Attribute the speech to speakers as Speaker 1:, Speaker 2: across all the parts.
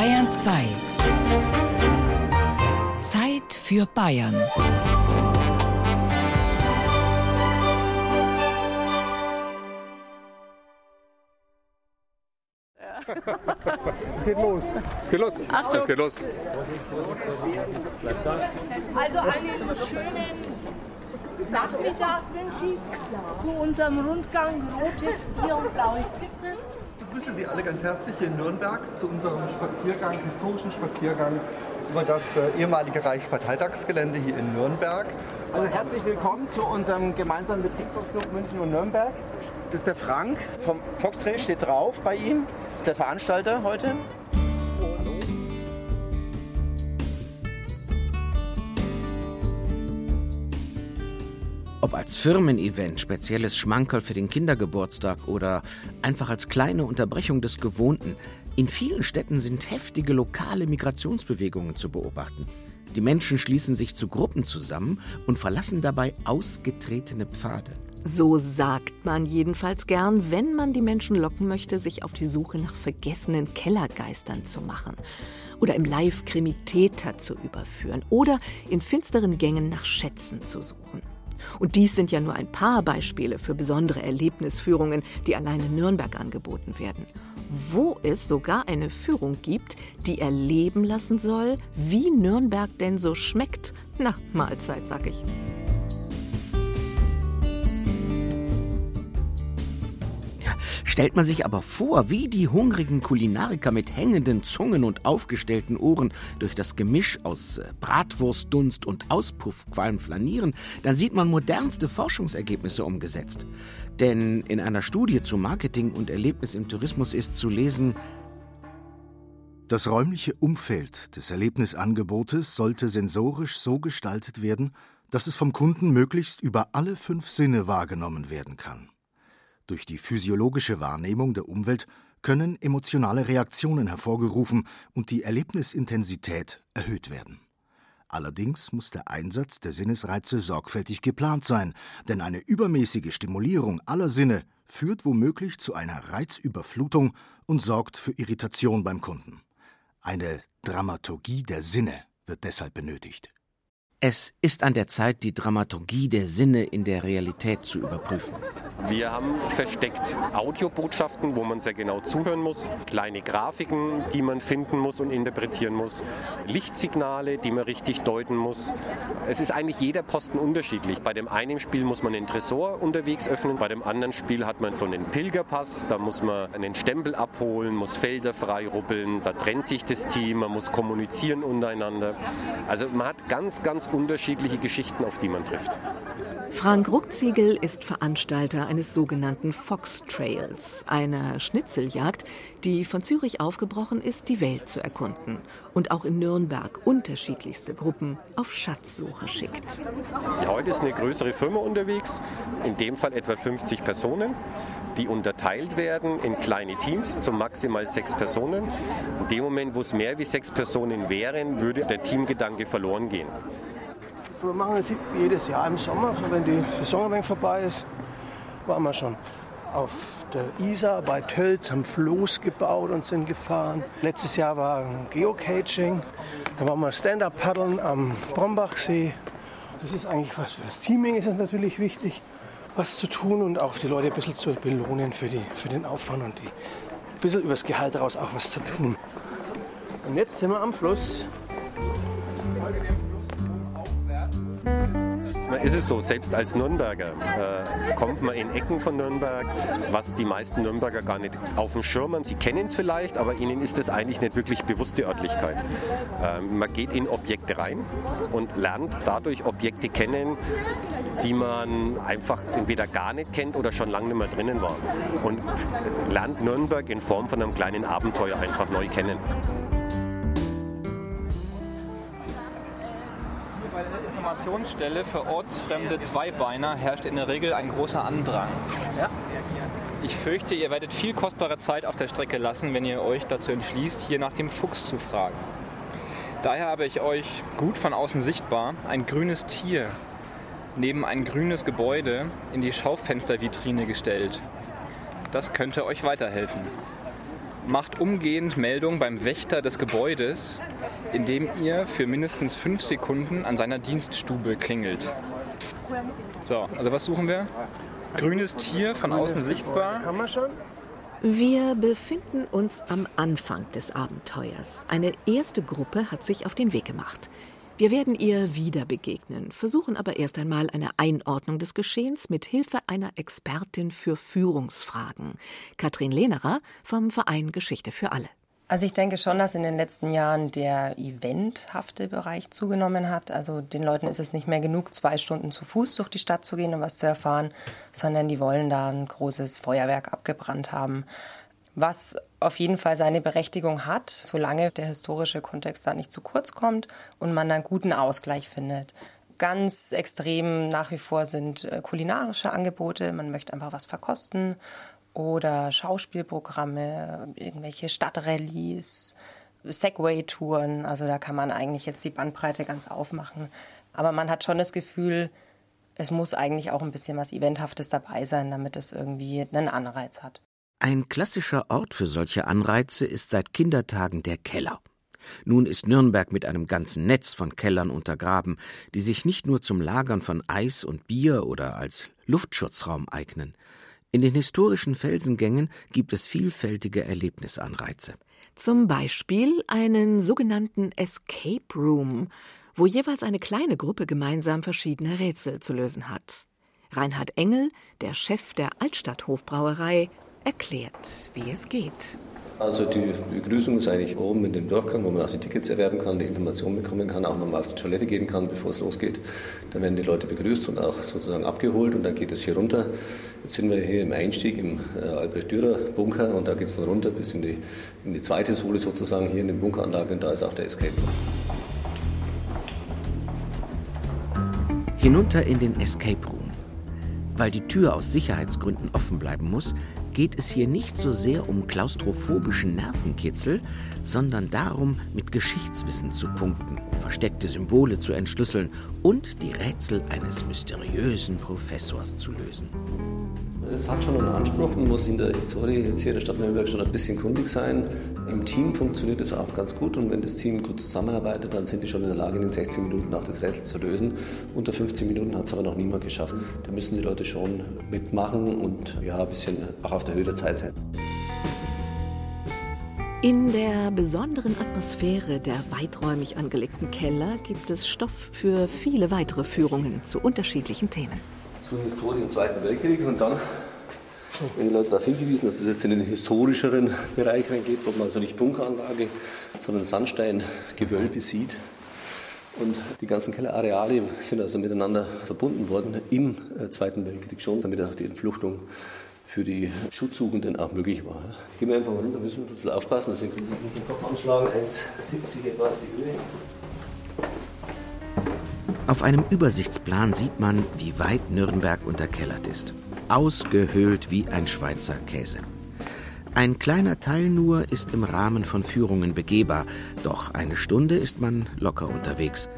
Speaker 1: Bayern 2. Zeit für Bayern.
Speaker 2: Es geht los.
Speaker 3: Es geht los.
Speaker 4: Achtung.
Speaker 3: Es geht los.
Speaker 4: Also einen schönen Nachmittag wünsche ich zu unserem Rundgang Rotes Bier und blaue Zipfel.
Speaker 5: Ich begrüße Sie alle ganz herzlich hier in Nürnberg zu unserem Spaziergang, historischen Spaziergang über das äh, ehemalige Reichsparteitagsgelände hier in Nürnberg.
Speaker 2: Also herzlich willkommen zu unserem gemeinsamen Betriebsausflug München und Nürnberg. Das ist der Frank vom Foxtrail, steht drauf bei ihm. Das ist der Veranstalter heute.
Speaker 6: Ob als Firmen-Event, spezielles Schmankerl für den Kindergeburtstag oder einfach als kleine Unterbrechung des Gewohnten, in vielen Städten sind heftige lokale Migrationsbewegungen zu beobachten. Die Menschen schließen sich zu Gruppen zusammen und verlassen dabei ausgetretene Pfade.
Speaker 7: So sagt man jedenfalls gern, wenn man die Menschen locken möchte, sich auf die Suche nach vergessenen Kellergeistern zu machen. Oder im Live-Krimi Täter zu überführen. Oder in finsteren Gängen nach Schätzen zu suchen. Und dies sind ja nur ein paar Beispiele für besondere Erlebnisführungen, die allein in Nürnberg angeboten werden. Wo es sogar eine Führung gibt, die erleben lassen soll, wie Nürnberg denn so schmeckt. Na, Mahlzeit, sag ich.
Speaker 6: Stellt man sich aber vor, wie die hungrigen Kulinariker mit hängenden Zungen und aufgestellten Ohren durch das Gemisch aus äh, Bratwurstdunst und Auspuffqualm flanieren, dann sieht man modernste Forschungsergebnisse umgesetzt. Denn in einer Studie zu Marketing und Erlebnis im Tourismus ist zu lesen,
Speaker 8: Das räumliche Umfeld des Erlebnisangebotes sollte sensorisch so gestaltet werden, dass es vom Kunden möglichst über alle fünf Sinne wahrgenommen werden kann. Durch die physiologische Wahrnehmung der Umwelt können emotionale Reaktionen hervorgerufen und die Erlebnisintensität erhöht werden. Allerdings muss der Einsatz der Sinnesreize sorgfältig geplant sein, denn eine übermäßige Stimulierung aller Sinne führt womöglich zu einer Reizüberflutung und sorgt für Irritation beim Kunden. Eine Dramaturgie der Sinne wird deshalb benötigt.
Speaker 6: Es ist an der Zeit, die Dramaturgie der Sinne in der Realität zu überprüfen.
Speaker 3: Wir haben versteckt Audiobotschaften, wo man sehr genau zuhören muss, kleine Grafiken, die man finden muss und interpretieren muss, Lichtsignale, die man richtig deuten muss. Es ist eigentlich jeder Posten unterschiedlich. Bei dem einen Spiel muss man den Tresor unterwegs öffnen, bei dem anderen Spiel hat man so einen Pilgerpass, da muss man einen Stempel abholen, muss Felder frei ruppeln, da trennt sich das Team, man muss kommunizieren untereinander. Also man hat ganz, ganz unterschiedliche Geschichten, auf die man trifft.
Speaker 7: Frank Ruckziegel ist Veranstalter eines sogenannten Fox Trails, einer Schnitzeljagd, die von Zürich aufgebrochen ist, die Welt zu erkunden und auch in Nürnberg unterschiedlichste Gruppen auf Schatzsuche schickt.
Speaker 3: Heute ist eine größere Firma unterwegs, in dem Fall etwa 50 Personen, die unterteilt werden in kleine Teams, zu maximal sechs Personen. In dem Moment, wo es mehr wie sechs Personen wären, würde der Teamgedanke verloren gehen.
Speaker 9: Wir machen das jedes Jahr im Sommer, so wenn die Saison ein wenig vorbei ist, waren wir schon auf der Isar bei Tölz, haben Floß gebaut und sind gefahren. Letztes Jahr war Geocaching, da waren wir Stand-Up-Paddeln am Brombachsee. Das ist eigentlich was für das Teaming ist es natürlich wichtig, was zu tun und auch die Leute ein bisschen zu belohnen für, die, für den Aufwand und die, ein bisschen übers Gehalt daraus auch was zu tun. Und jetzt sind wir am Fluss.
Speaker 3: Ist es so, selbst als Nürnberger äh, kommt man in Ecken von Nürnberg, was die meisten Nürnberger gar nicht auf dem Schirm haben. Sie kennen es vielleicht, aber ihnen ist es eigentlich nicht wirklich bewusst, die Örtlichkeit. Ähm, man geht in Objekte rein und lernt dadurch Objekte kennen, die man einfach entweder gar nicht kennt oder schon lange nicht mehr drinnen war. Und lernt Nürnberg in Form von einem kleinen Abenteuer einfach neu kennen.
Speaker 10: Informationsstelle für ortsfremde Zweibeiner herrscht in der Regel ein großer Andrang. Ich fürchte, ihr werdet viel kostbare Zeit auf der Strecke lassen, wenn ihr euch dazu entschließt, hier nach dem Fuchs zu fragen. Daher habe ich euch gut von außen sichtbar ein grünes Tier neben ein grünes Gebäude in die Schaufenstervitrine gestellt. Das könnte euch weiterhelfen. Macht umgehend Meldung beim Wächter des Gebäudes, indem ihr für mindestens fünf Sekunden an seiner Dienststube klingelt. So, also was suchen wir? Grünes Tier, von außen sichtbar.
Speaker 9: Haben wir schon?
Speaker 7: Wir befinden uns am Anfang des Abenteuers. Eine erste Gruppe hat sich auf den Weg gemacht. Wir werden ihr wieder begegnen, versuchen aber erst einmal eine Einordnung des Geschehens mit Hilfe einer Expertin für Führungsfragen, Katrin Lehnerer vom Verein Geschichte für alle.
Speaker 11: Also ich denke schon, dass in den letzten Jahren der eventhafte Bereich zugenommen hat. Also den Leuten ist es nicht mehr genug, zwei Stunden zu Fuß durch die Stadt zu gehen, um was zu erfahren, sondern die wollen da ein großes Feuerwerk abgebrannt haben was auf jeden Fall seine Berechtigung hat, solange der historische Kontext da nicht zu kurz kommt und man einen guten Ausgleich findet. Ganz extrem nach wie vor sind äh, kulinarische Angebote. Man möchte einfach was verkosten oder Schauspielprogramme, irgendwelche Stadtrallyes, Segway-Touren. Also da kann man eigentlich jetzt die Bandbreite ganz aufmachen. Aber man hat schon das Gefühl, es muss eigentlich auch ein bisschen was Eventhaftes dabei sein, damit es irgendwie einen Anreiz hat.
Speaker 6: Ein klassischer Ort für solche Anreize ist seit Kindertagen der Keller. Nun ist Nürnberg mit einem ganzen Netz von Kellern untergraben, die sich nicht nur zum Lagern von Eis und Bier oder als Luftschutzraum eignen. In den historischen Felsengängen gibt es vielfältige Erlebnisanreize.
Speaker 7: Zum Beispiel einen sogenannten Escape Room, wo jeweils eine kleine Gruppe gemeinsam verschiedene Rätsel zu lösen hat. Reinhard Engel, der Chef der Altstadthofbrauerei, erklärt, wie es geht.
Speaker 12: Also die Begrüßung ist eigentlich oben in dem Durchgang, wo man auch die Tickets erwerben kann, die Informationen bekommen kann, auch nochmal auf die Toilette gehen kann, bevor es losgeht. Dann werden die Leute begrüßt und auch sozusagen abgeholt und dann geht es hier runter. Jetzt sind wir hier im Einstieg im äh, Albrecht-Dürer-Bunker und da geht es dann runter bis in die, in die zweite Sohle sozusagen hier in den Bunkeranlage und da ist auch der Escape.
Speaker 6: Hinunter in den Escape Room. Weil die Tür aus Sicherheitsgründen offen bleiben muss, geht es hier nicht so sehr um klaustrophobischen Nervenkitzel, sondern darum, mit Geschichtswissen zu punkten, versteckte Symbole zu entschlüsseln und die Rätsel eines mysteriösen Professors zu lösen.
Speaker 12: Es hat schon einen Anspruch, man muss in der Historie jetzt hier der Stadt Nürnberg schon ein bisschen kundig sein. Im Team funktioniert es auch ganz gut und wenn das Team gut zusammenarbeitet, dann sind die schon in der Lage, in den 16 Minuten auch das Rätsel zu lösen. Unter 15 Minuten hat es aber noch niemand geschafft. Da müssen die Leute schon mitmachen und ja, ein bisschen auch auf der Höhe der Zeit sein.
Speaker 7: In der besonderen Atmosphäre der weiträumig angelegten Keller gibt es Stoff für viele weitere Führungen zu unterschiedlichen Themen
Speaker 12: zur Historie im Zweiten Weltkrieg und dann wenn die Leute darauf hingewiesen, dass es jetzt in den historischeren Bereich reingeht, wo man also nicht Bunkeranlage, sondern Sandsteingewölbe sieht. Und die ganzen Kellerareale sind also miteinander verbunden worden im äh, Zweiten Weltkrieg schon, damit auch die Entfluchtung für die Schutzsuchenden auch möglich war. Gehen wir einfach mal runter, müssen wir ein bisschen aufpassen, dass wir den Kopf anschlagen, 1,70 etwa ist die Höhe.
Speaker 6: Auf einem Übersichtsplan sieht man, wie weit Nürnberg unterkellert ist. Ausgehöhlt wie ein Schweizer Käse. Ein kleiner Teil nur ist im Rahmen von Führungen begehbar, doch eine Stunde ist man locker unterwegs.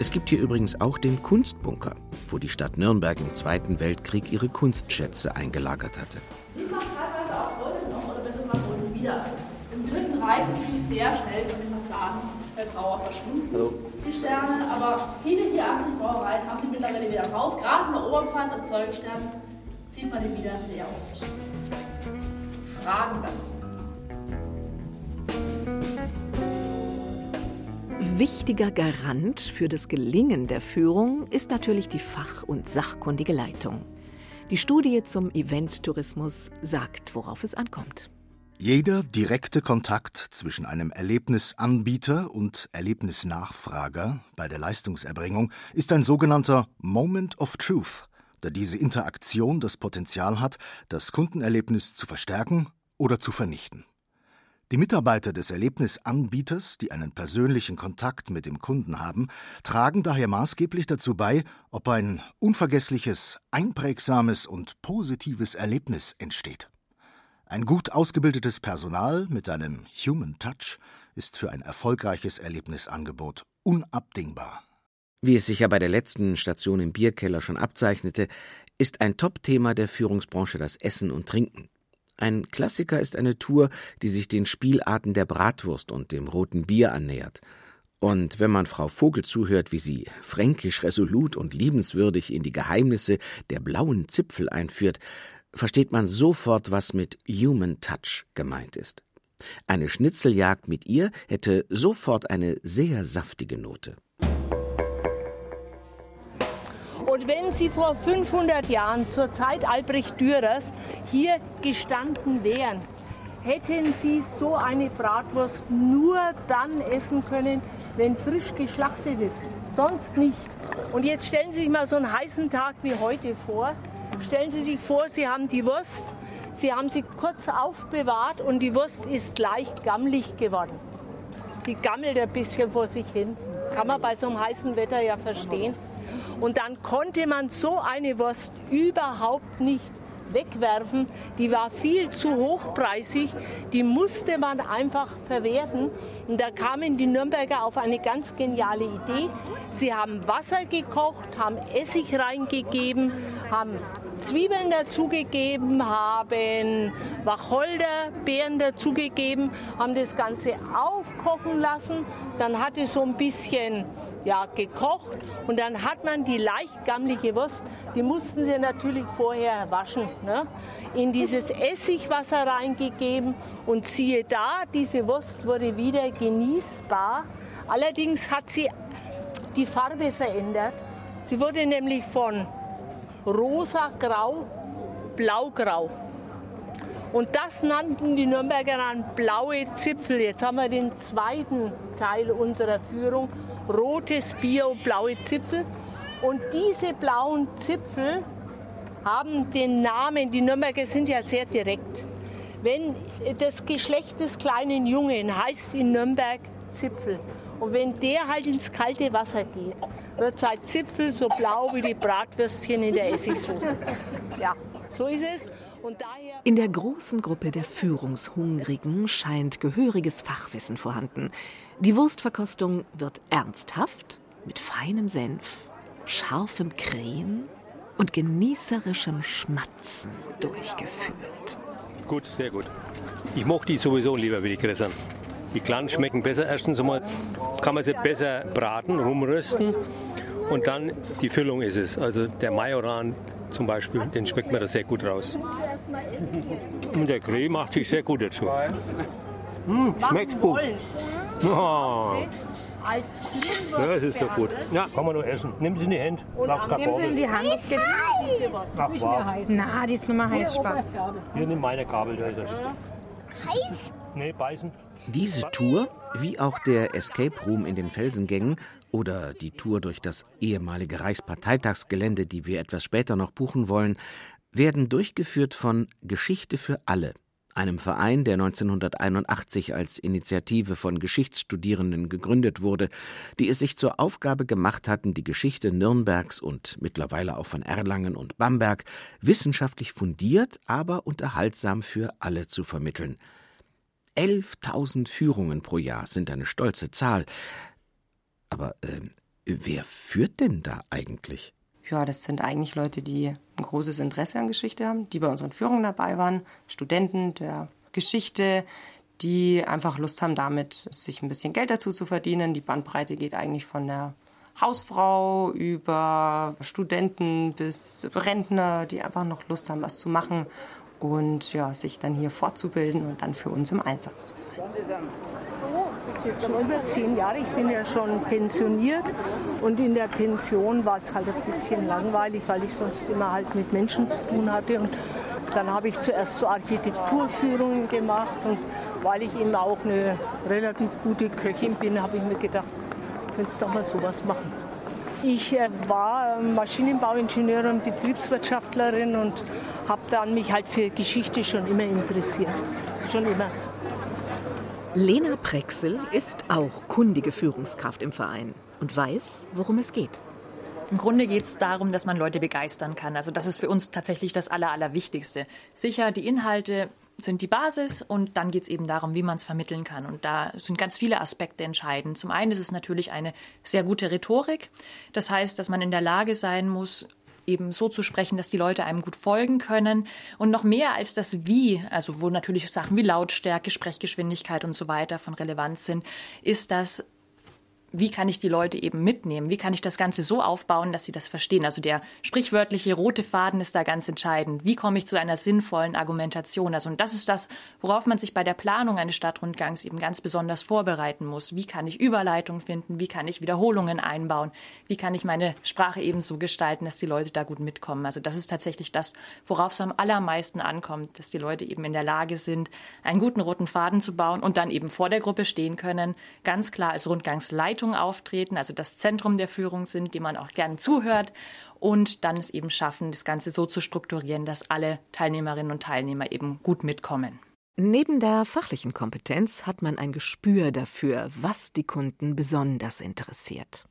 Speaker 6: Es gibt hier übrigens auch den Kunstbunker, wo die Stadt Nürnberg im Zweiten Weltkrieg ihre Kunstschätze eingelagert hatte.
Speaker 13: Die kommen teilweise auch heute noch oder beziehungsweise wieder. Im Dritten Reich natürlich sehr schnell von den Fassaden der Brauer verschwunden, Hallo. die Sterne. Aber viele hier 80 Brauereien haben sie mittlerweile wieder raus. Gerade in der Oberpfalz als Zeugstern sieht man den wieder sehr oft. Fragen dazu?
Speaker 7: Wichtiger Garant für das Gelingen der Führung ist natürlich die fach- und sachkundige Leitung. Die Studie zum Eventtourismus sagt, worauf es ankommt.
Speaker 8: Jeder direkte Kontakt zwischen einem Erlebnisanbieter und Erlebnisnachfrager bei der Leistungserbringung ist ein sogenannter Moment of Truth, da diese Interaktion das Potenzial hat, das Kundenerlebnis zu verstärken oder zu vernichten. Die Mitarbeiter des Erlebnisanbieters, die einen persönlichen Kontakt mit dem Kunden haben, tragen daher maßgeblich dazu bei, ob ein unvergessliches, einprägsames und positives Erlebnis entsteht. Ein gut ausgebildetes Personal mit einem Human Touch ist für ein erfolgreiches Erlebnisangebot unabdingbar.
Speaker 6: Wie es sich ja bei der letzten Station im Bierkeller schon abzeichnete, ist ein Top-Thema der Führungsbranche das Essen und Trinken. Ein Klassiker ist eine Tour, die sich den Spielarten der Bratwurst und dem roten Bier annähert. Und wenn man Frau Vogel zuhört, wie sie fränkisch resolut und liebenswürdig in die Geheimnisse der blauen Zipfel einführt, versteht man sofort, was mit Human Touch gemeint ist. Eine Schnitzeljagd mit ihr hätte sofort eine sehr saftige Note.
Speaker 4: Und wenn Sie vor 500 Jahren, zur Zeit Albrecht Dürers, hier gestanden wären, hätten Sie so eine Bratwurst nur dann essen können, wenn frisch geschlachtet ist. Sonst nicht. Und jetzt stellen Sie sich mal so einen heißen Tag wie heute vor. Stellen Sie sich vor, Sie haben die Wurst, Sie haben sie kurz aufbewahrt und die Wurst ist leicht gammelig geworden. Die gammelt ein bisschen vor sich hin. Kann man bei so einem heißen Wetter ja verstehen. Und dann konnte man so eine Wurst überhaupt nicht wegwerfen. Die war viel zu hochpreisig. Die musste man einfach verwerten. Und da kamen die Nürnberger auf eine ganz geniale Idee. Sie haben Wasser gekocht, haben Essig reingegeben, haben Zwiebeln dazugegeben, haben Wacholderbeeren dazugegeben, haben das Ganze aufkochen lassen. Dann hat es so ein bisschen ja, gekocht und dann hat man die leicht gammlige Wurst, die mussten sie natürlich vorher waschen, ne? in dieses Essigwasser reingegeben und siehe da, diese Wurst wurde wieder genießbar. Allerdings hat sie die Farbe verändert. Sie wurde nämlich von rosa-grau, blau-grau. Und das nannten die Nürnberger dann blaue Zipfel. Jetzt haben wir den zweiten Teil unserer Führung rotes Bier und blaue Zipfel. Und diese blauen Zipfel haben den Namen, die Nürnberger sind ja sehr direkt. Wenn das Geschlecht des kleinen Jungen heißt in Nürnberg Zipfel. Und wenn der halt ins kalte Wasser geht, wird sein Zipfel so blau wie die Bratwürstchen in der Essigsoße. Ja, so ist es.
Speaker 7: In der großen Gruppe der Führungshungrigen scheint gehöriges Fachwissen vorhanden. Die Wurstverkostung wird ernsthaft, mit feinem Senf, scharfem Creme und genießerischem Schmatzen durchgeführt.
Speaker 14: Gut, sehr gut. Ich mochte die sowieso lieber wie die Gräsern. Die kleinen schmecken besser. Erstens einmal kann man sie besser braten, rumrösten. Und dann die Füllung ist es. Also der Majoran zum Beispiel, den schmeckt man da sehr gut raus. Und der Creme macht sich sehr gut dazu. Hm, schmeckt gut. Oh. Das ist doch gut. Ja, kann man nur essen. Nimm sie in die Hand.
Speaker 15: Nimm sie in die Hand. Es geht Ach, nicht mehr heiß. Na, die ist nur mal heiß, Spaß.
Speaker 14: Hier, nimm meine Kabel. Da ist er. Heiß? Nee, beißen.
Speaker 6: Diese Tour, wie auch der Escape Room in den Felsengängen oder die Tour durch das ehemalige Reichsparteitagsgelände, die wir etwas später noch buchen wollen, werden durchgeführt von Geschichte für alle – einem Verein, der 1981 als Initiative von Geschichtsstudierenden gegründet wurde, die es sich zur Aufgabe gemacht hatten, die Geschichte Nürnbergs und mittlerweile auch von Erlangen und Bamberg wissenschaftlich fundiert, aber unterhaltsam für alle zu vermitteln. 11.000 Führungen pro Jahr sind eine stolze Zahl. Aber äh, wer führt denn da eigentlich?
Speaker 11: Ja, das sind eigentlich Leute, die ein großes Interesse an Geschichte haben, die bei unseren Führungen dabei waren, Studenten der Geschichte, die einfach Lust haben, damit sich ein bisschen Geld dazu zu verdienen. Die Bandbreite geht eigentlich von der Hausfrau über Studenten bis Rentner, die einfach noch Lust haben, was zu machen und ja, sich dann hier fortzubilden und dann für uns im Einsatz zu sein.
Speaker 4: Das ist jetzt schon über zehn Jahre. Ich bin ja schon pensioniert und in der Pension war es halt ein bisschen langweilig, weil ich sonst immer halt mit Menschen zu tun hatte. Und dann habe ich zuerst so Architekturführungen gemacht und weil ich eben auch eine relativ gute Köchin bin, habe ich mir gedacht, könntest du doch mal sowas machen. Ich äh, war Maschinenbauingenieurin und Betriebswirtschaftlerin und habe dann mich halt für Geschichte schon immer interessiert. Schon immer.
Speaker 7: Lena Prexel ist auch kundige Führungskraft im Verein und weiß, worum es geht.
Speaker 16: Im Grunde geht es darum, dass man Leute begeistern kann. Also das ist für uns tatsächlich das Aller, Allerwichtigste. Sicher, die Inhalte sind die Basis und dann geht es eben darum, wie man es vermitteln kann. Und da sind ganz viele Aspekte entscheidend. Zum einen ist es natürlich eine sehr gute Rhetorik. Das heißt, dass man in der Lage sein muss, eben so zu sprechen, dass die Leute einem gut folgen können. Und noch mehr als das Wie, also wo natürlich Sachen wie Lautstärke, Sprechgeschwindigkeit und so weiter von Relevanz sind, ist das wie kann ich die Leute eben mitnehmen? Wie kann ich das Ganze so aufbauen, dass sie das verstehen? Also der sprichwörtliche rote Faden ist da ganz entscheidend. Wie komme ich zu einer sinnvollen Argumentation? Also und das ist das, worauf man sich bei der Planung eines Stadtrundgangs eben ganz besonders vorbereiten muss. Wie kann ich Überleitung finden? Wie kann ich Wiederholungen einbauen? Wie kann ich meine Sprache eben so gestalten, dass die Leute da gut mitkommen? Also das ist tatsächlich das, worauf es am allermeisten ankommt, dass die Leute eben in der Lage sind, einen guten roten Faden zu bauen und dann eben vor der Gruppe stehen können, ganz klar als Rundgangsleitung Leitung auftreten, also das Zentrum der Führung sind, dem man auch gern zuhört und dann es eben schaffen, das Ganze so zu strukturieren, dass alle Teilnehmerinnen und Teilnehmer eben gut mitkommen.
Speaker 7: Neben der fachlichen Kompetenz hat man ein Gespür dafür, was die Kunden besonders interessiert.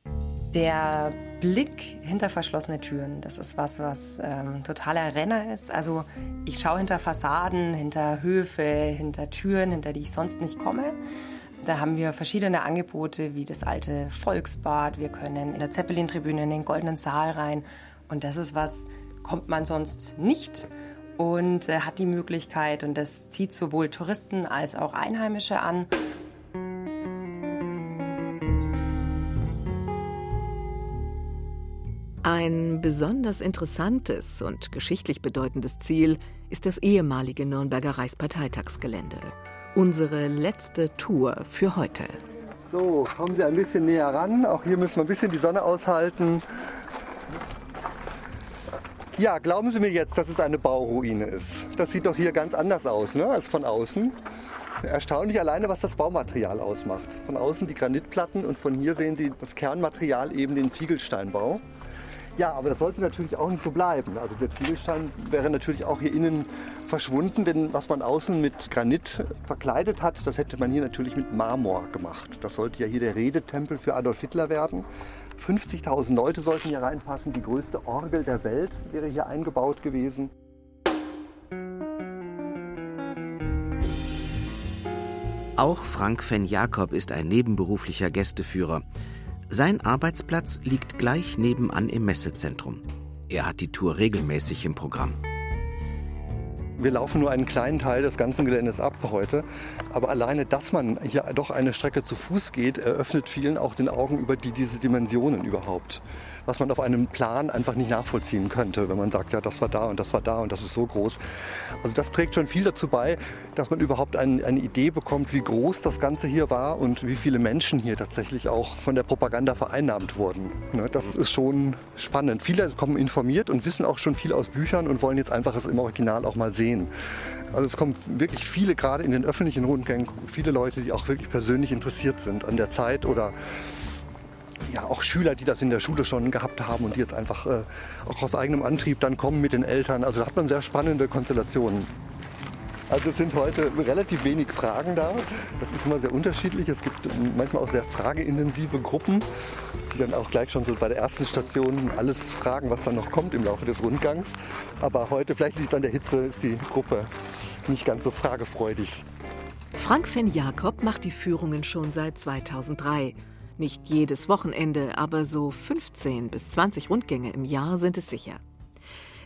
Speaker 11: Der Blick hinter verschlossene Türen, das ist was, was ähm, totaler Renner ist. Also ich schaue hinter Fassaden, hinter Höfe, hinter Türen, hinter die ich sonst nicht komme. Da haben wir verschiedene Angebote wie das alte Volksbad. Wir können in der Zeppelin-Tribüne in den Goldenen Saal rein. Und das ist was, kommt man sonst nicht und äh, hat die Möglichkeit. Und das zieht sowohl Touristen als auch Einheimische an.
Speaker 7: Ein besonders interessantes und geschichtlich bedeutendes Ziel ist das ehemalige Nürnberger Reichsparteitagsgelände unsere letzte Tour für heute.
Speaker 5: So, kommen Sie ein bisschen näher ran. Auch hier müssen wir ein bisschen die Sonne aushalten. Ja, glauben Sie mir jetzt, dass es eine Bauruine ist. Das sieht doch hier ganz anders aus ne, als von außen. Erstaunlich alleine, was das Baumaterial ausmacht. Von außen die Granitplatten und von hier sehen Sie das Kernmaterial, eben den Ziegelsteinbau. Ja, aber das sollte natürlich auch nicht so bleiben. Also der Ziegelstein wäre natürlich auch hier innen verschwunden, denn was man außen mit Granit verkleidet hat, das hätte man hier natürlich mit Marmor gemacht. Das sollte ja hier der Redetempel für Adolf Hitler werden. 50.000 Leute sollten hier reinpassen. Die größte Orgel der Welt wäre hier eingebaut gewesen.
Speaker 6: Auch Frank Fenn Jakob ist ein nebenberuflicher Gästeführer. Sein Arbeitsplatz liegt gleich nebenan im Messezentrum. Er hat die Tour regelmäßig im Programm.
Speaker 5: Wir laufen nur einen kleinen Teil des ganzen Geländes ab heute. Aber alleine, dass man hier doch eine Strecke zu Fuß geht, eröffnet vielen auch den Augen über die, diese Dimensionen überhaupt was man auf einem Plan einfach nicht nachvollziehen könnte, wenn man sagt, ja, das war da und das war da und das ist so groß. Also das trägt schon viel dazu bei, dass man überhaupt ein, eine Idee bekommt, wie groß das Ganze hier war und wie viele Menschen hier tatsächlich auch von der Propaganda vereinnahmt wurden. Ne, das ist schon spannend. Viele kommen informiert und wissen auch schon viel aus Büchern und wollen jetzt einfach es im Original auch mal sehen. Also es kommen wirklich viele, gerade in den öffentlichen Rundgängen, viele Leute, die auch wirklich persönlich interessiert sind an der Zeit oder ja, auch Schüler, die das in der Schule schon gehabt haben und die jetzt einfach äh, auch aus eigenem Antrieb dann kommen mit den Eltern. Also da hat man sehr spannende Konstellationen. Also es sind heute relativ wenig Fragen da. Das ist immer sehr unterschiedlich. Es gibt manchmal auch sehr frageintensive Gruppen, die dann auch gleich schon so bei der ersten Station alles fragen, was dann noch kommt im Laufe des Rundgangs. Aber heute, vielleicht liegt es an der Hitze, ist die Gruppe nicht ganz so fragefreudig.
Speaker 7: Frank Fenn Jakob macht die Führungen schon seit 2003. Nicht jedes Wochenende, aber so 15 bis 20 Rundgänge im Jahr sind es sicher.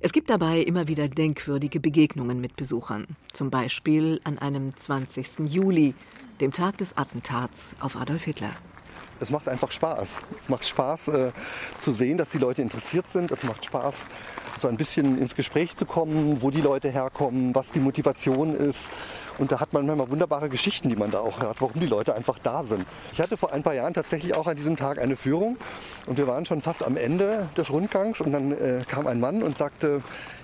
Speaker 7: Es gibt dabei immer wieder denkwürdige Begegnungen mit Besuchern. Zum Beispiel an einem 20. Juli, dem Tag des Attentats auf Adolf Hitler.
Speaker 5: Es macht einfach Spaß. Es macht Spaß äh, zu sehen, dass die Leute interessiert sind. Es macht Spaß, so ein bisschen ins Gespräch zu kommen, wo die Leute herkommen, was die Motivation ist. Und da hat man manchmal wunderbare Geschichten, die man da auch hört, warum die Leute einfach da sind. Ich hatte vor ein paar Jahren tatsächlich auch an diesem Tag eine Führung und wir waren schon fast am Ende des Rundgangs und dann äh, kam ein Mann und sagte,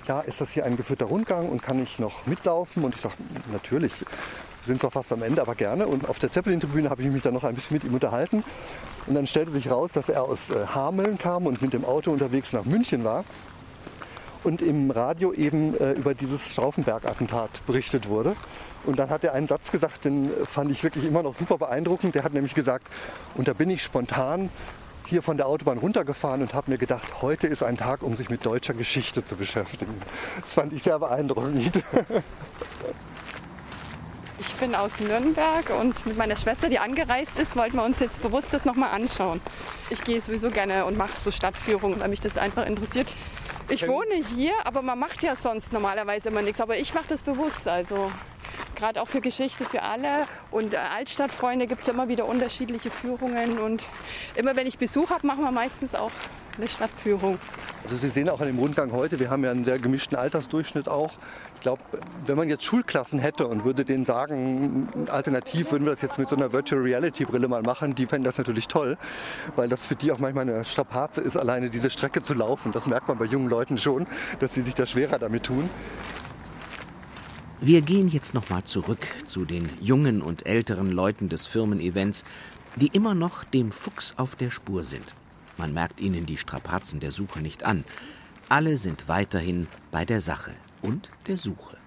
Speaker 5: ja, ist das hier ein geführter Rundgang und kann ich noch mitlaufen? Und ich sage, natürlich, sind zwar fast am Ende, aber gerne. Und auf der Zeppelin-Tribüne habe ich mich dann noch ein bisschen mit ihm unterhalten. Und dann stellte sich raus, dass er aus äh, Hameln kam und mit dem Auto unterwegs nach München war und im Radio eben äh, über dieses Stauffenberg-Attentat berichtet wurde. Und dann hat er einen Satz gesagt, den fand ich wirklich immer noch super beeindruckend. Der hat nämlich gesagt, und da bin ich spontan hier von der Autobahn runtergefahren und habe mir gedacht, heute ist ein Tag, um sich mit deutscher Geschichte zu beschäftigen. Das fand ich sehr beeindruckend.
Speaker 17: Ich bin aus Nürnberg und mit meiner Schwester, die angereist ist, wollten wir uns jetzt bewusst das nochmal anschauen. Ich gehe sowieso gerne und mache so Stadtführungen, weil mich das einfach interessiert, Ich wohne hier, aber man macht ja sonst normalerweise immer nichts. Aber ich mache das bewusst. Also gerade auch für Geschichte für alle. Und äh, Altstadtfreunde gibt es immer wieder unterschiedliche Führungen. Und immer wenn ich Besuch habe, machen wir meistens auch eine Stadtführung.
Speaker 5: Also Sie sehen auch an dem Rundgang heute, wir haben ja einen sehr gemischten Altersdurchschnitt auch. Ich glaube, wenn man jetzt Schulklassen hätte und würde denen sagen, alternativ würden wir das jetzt mit so einer Virtual Reality Brille mal machen, die fänden das natürlich toll, weil das für die auch manchmal eine Strapaze ist, alleine diese Strecke zu laufen. Das merkt man bei jungen Leuten schon, dass sie sich da schwerer damit tun.
Speaker 6: Wir gehen jetzt nochmal zurück zu den jungen und älteren Leuten des Firmen-Events, die immer noch dem Fuchs auf der Spur sind. Man merkt ihnen die Strapazen der Suche nicht an. Alle sind weiterhin bei der Sache und der Suche.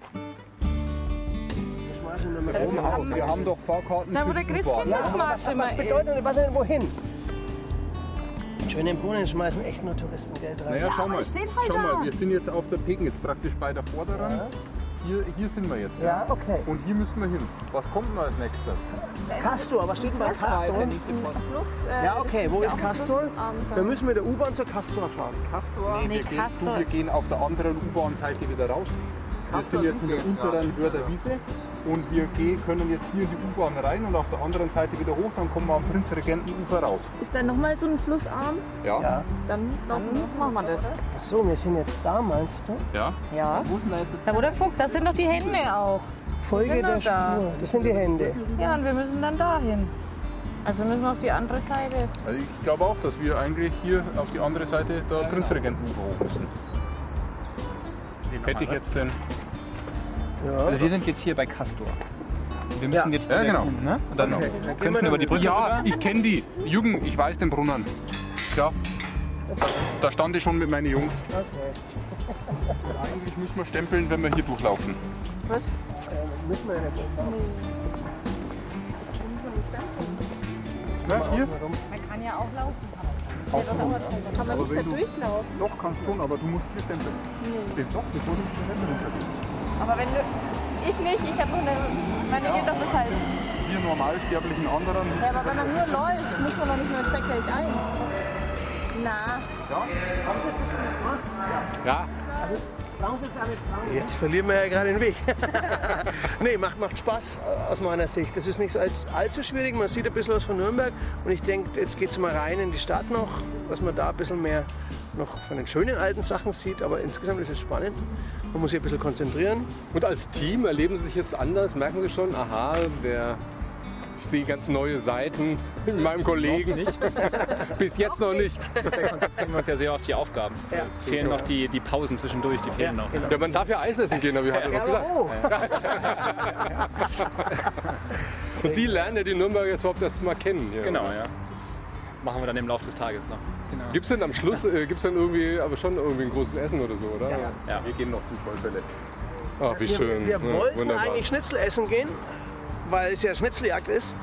Speaker 18: Wir haben doch Fahrkarten
Speaker 9: Da, wo der Christkind das macht, was bedeutet das? Was denn wohin? Schön im Brunnen schmeißen echt nur Touristengeld rein.
Speaker 18: Naja, schau mal. Schau
Speaker 9: halt
Speaker 18: mal, wir sind jetzt auf der Pegnitz praktisch bei der Vorderen. Hier, hier sind wir jetzt.
Speaker 9: Ja, okay.
Speaker 18: Und hier müssen wir hin. Was kommt denn als nächstes?
Speaker 9: Castor, was steht denn bei Castor? Ja, okay, wo ist Castor? Wir müssen mit der U-Bahn zur Castor fahren.
Speaker 18: Castor? Nee, wir, gehen, du, wir gehen auf der anderen U-Bahn-Seite wieder raus. Wir
Speaker 9: Castor
Speaker 18: sind jetzt in der
Speaker 9: wir
Speaker 18: unteren Wörder Wiese und wir gehen, können jetzt hier in die U-Bahn rein und auf der anderen Seite wieder hoch. Dann kommen wir am Prinzregentenufer raus.
Speaker 15: Ist da nochmal so ein Flussarm?
Speaker 18: Ja?
Speaker 9: Ja.
Speaker 15: Dann, dann machen wir das.
Speaker 9: Ach so, wir sind jetzt da, meinst du?
Speaker 18: Ja.
Speaker 15: Ja.
Speaker 18: Da
Speaker 15: Da wo der Fuchs, das sind doch die Hände auch.
Speaker 9: Folge
Speaker 15: Genau
Speaker 9: der
Speaker 15: da.
Speaker 9: Spur. Das sind die Hände.
Speaker 15: Ja, und wir müssen dann dahin. Also müssen wir auf die andere Seite.
Speaker 18: Also ich glaube auch, dass wir eigentlich hier auf die andere Seite der Prinzregentenufer hoch müssen. Hätte ich jetzt denn.
Speaker 10: Also wir sind jetzt hier bei Castor. Wir müssen jetzt
Speaker 18: Ja, genau.
Speaker 10: ne? Und dann
Speaker 18: Okay.
Speaker 10: könnten wir über die Brücke
Speaker 18: Ja,
Speaker 10: rüber.
Speaker 18: ich kenne die. Jürgen, ich weiß den Brunnen. Klar. Da stand ich schon mit meinen Jungs. Eigentlich müssen wir stempeln, wenn wir hier durchlaufen.
Speaker 15: Was?
Speaker 9: Müssen wir ja nicht.
Speaker 18: Ja, hier.
Speaker 15: Man kann ja auch laufen.
Speaker 18: Auch
Speaker 15: Kann man
Speaker 18: Aber
Speaker 15: nicht da
Speaker 18: du-
Speaker 15: durchlaufen?
Speaker 18: Doch, kannst schon, aber du musst hier stempeln.
Speaker 15: Nee.
Speaker 18: Doch, bevor du runtergehst.
Speaker 15: Aber wenn du. Ich nicht, ich habe noch eine. Meine geht doch bis halt.
Speaker 18: Wir normalsterblichen anderen.
Speaker 15: Ja, aber wenn man nur läuft, muss man doch nicht mehr steckt gleich ein. Na.
Speaker 18: Ja.
Speaker 9: Jetzt verlieren wir ja gerade den Weg. nee, macht, macht Spaß äh, aus meiner Sicht. Das ist nicht so als, allzu schwierig. Man sieht ein bisschen was von Nürnberg und ich denke, jetzt geht es mal rein in die Stadt noch, dass man da ein bisschen mehr noch von den schönen alten Sachen sieht. Aber insgesamt ist es spannend. Man muss sich ein bisschen konzentrieren.
Speaker 19: Und als Team erleben Sie sich jetzt anders? Merken Sie schon, aha, der, ich sehe ganz neue Seiten in meinem Kollegen.
Speaker 10: nicht.
Speaker 19: Bis jetzt noch nicht.
Speaker 10: Deswegen konzentrieren wir uns ja sehr auf die Aufgaben.
Speaker 9: Ja.
Speaker 10: Fehlen noch die, die Pausen zwischendurch, die fehlen noch.
Speaker 19: Ja, man darf ja Eis essen gehen, habe ich heute noch gesagt.
Speaker 9: Oh.
Speaker 19: Und Sie lernen ja die Nürnberger jetzt überhaupt erst mal kennen. Hier.
Speaker 10: Genau, ja. Das machen wir dann im Laufe des Tages noch. Genau.
Speaker 19: Gibt es denn am Schluss, äh, gibt's dann irgendwie, aber schon irgendwie ein großes Essen oder so, oder?
Speaker 9: Ja.
Speaker 10: Ja.
Speaker 19: Wir gehen noch zum Vollfälle. Ach, wie
Speaker 9: Wir,
Speaker 19: schön.
Speaker 9: wir
Speaker 19: Ja,
Speaker 9: wollten
Speaker 19: wunderbar.
Speaker 9: eigentlich Schnitzel essen gehen, weil es ja Schnitzeljagd ist.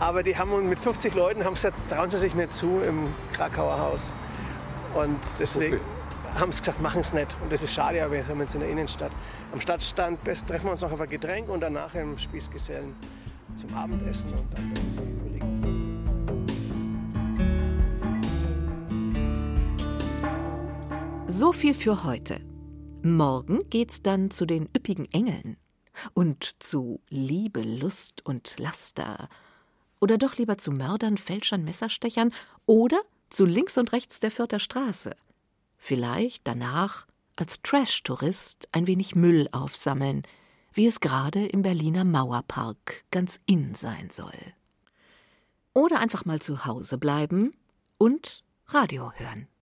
Speaker 9: Aber die haben uns mit 50 Leuten haben gesagt, trauen sie sich nicht zu im Krakauer Haus. Und deswegen haben sie gesagt, machen es nicht. Und das ist schade, aber wir haben jetzt in der Innenstadt. Am Stadtstand treffen wir uns noch auf ein Getränk und danach im Spießgesellen zum Abendessen und dann überlegen.
Speaker 7: So viel für heute. Morgen geht's dann zu den üppigen Engeln und zu Liebe, Lust und Laster. Oder doch lieber zu Mördern, Fälschern, Messerstechern oder zu links und rechts der Fürther Straße. Vielleicht danach als Trash-Tourist ein wenig Müll aufsammeln, wie es gerade im Berliner Mauerpark ganz in sein soll. Oder einfach mal zu Hause bleiben und Radio hören.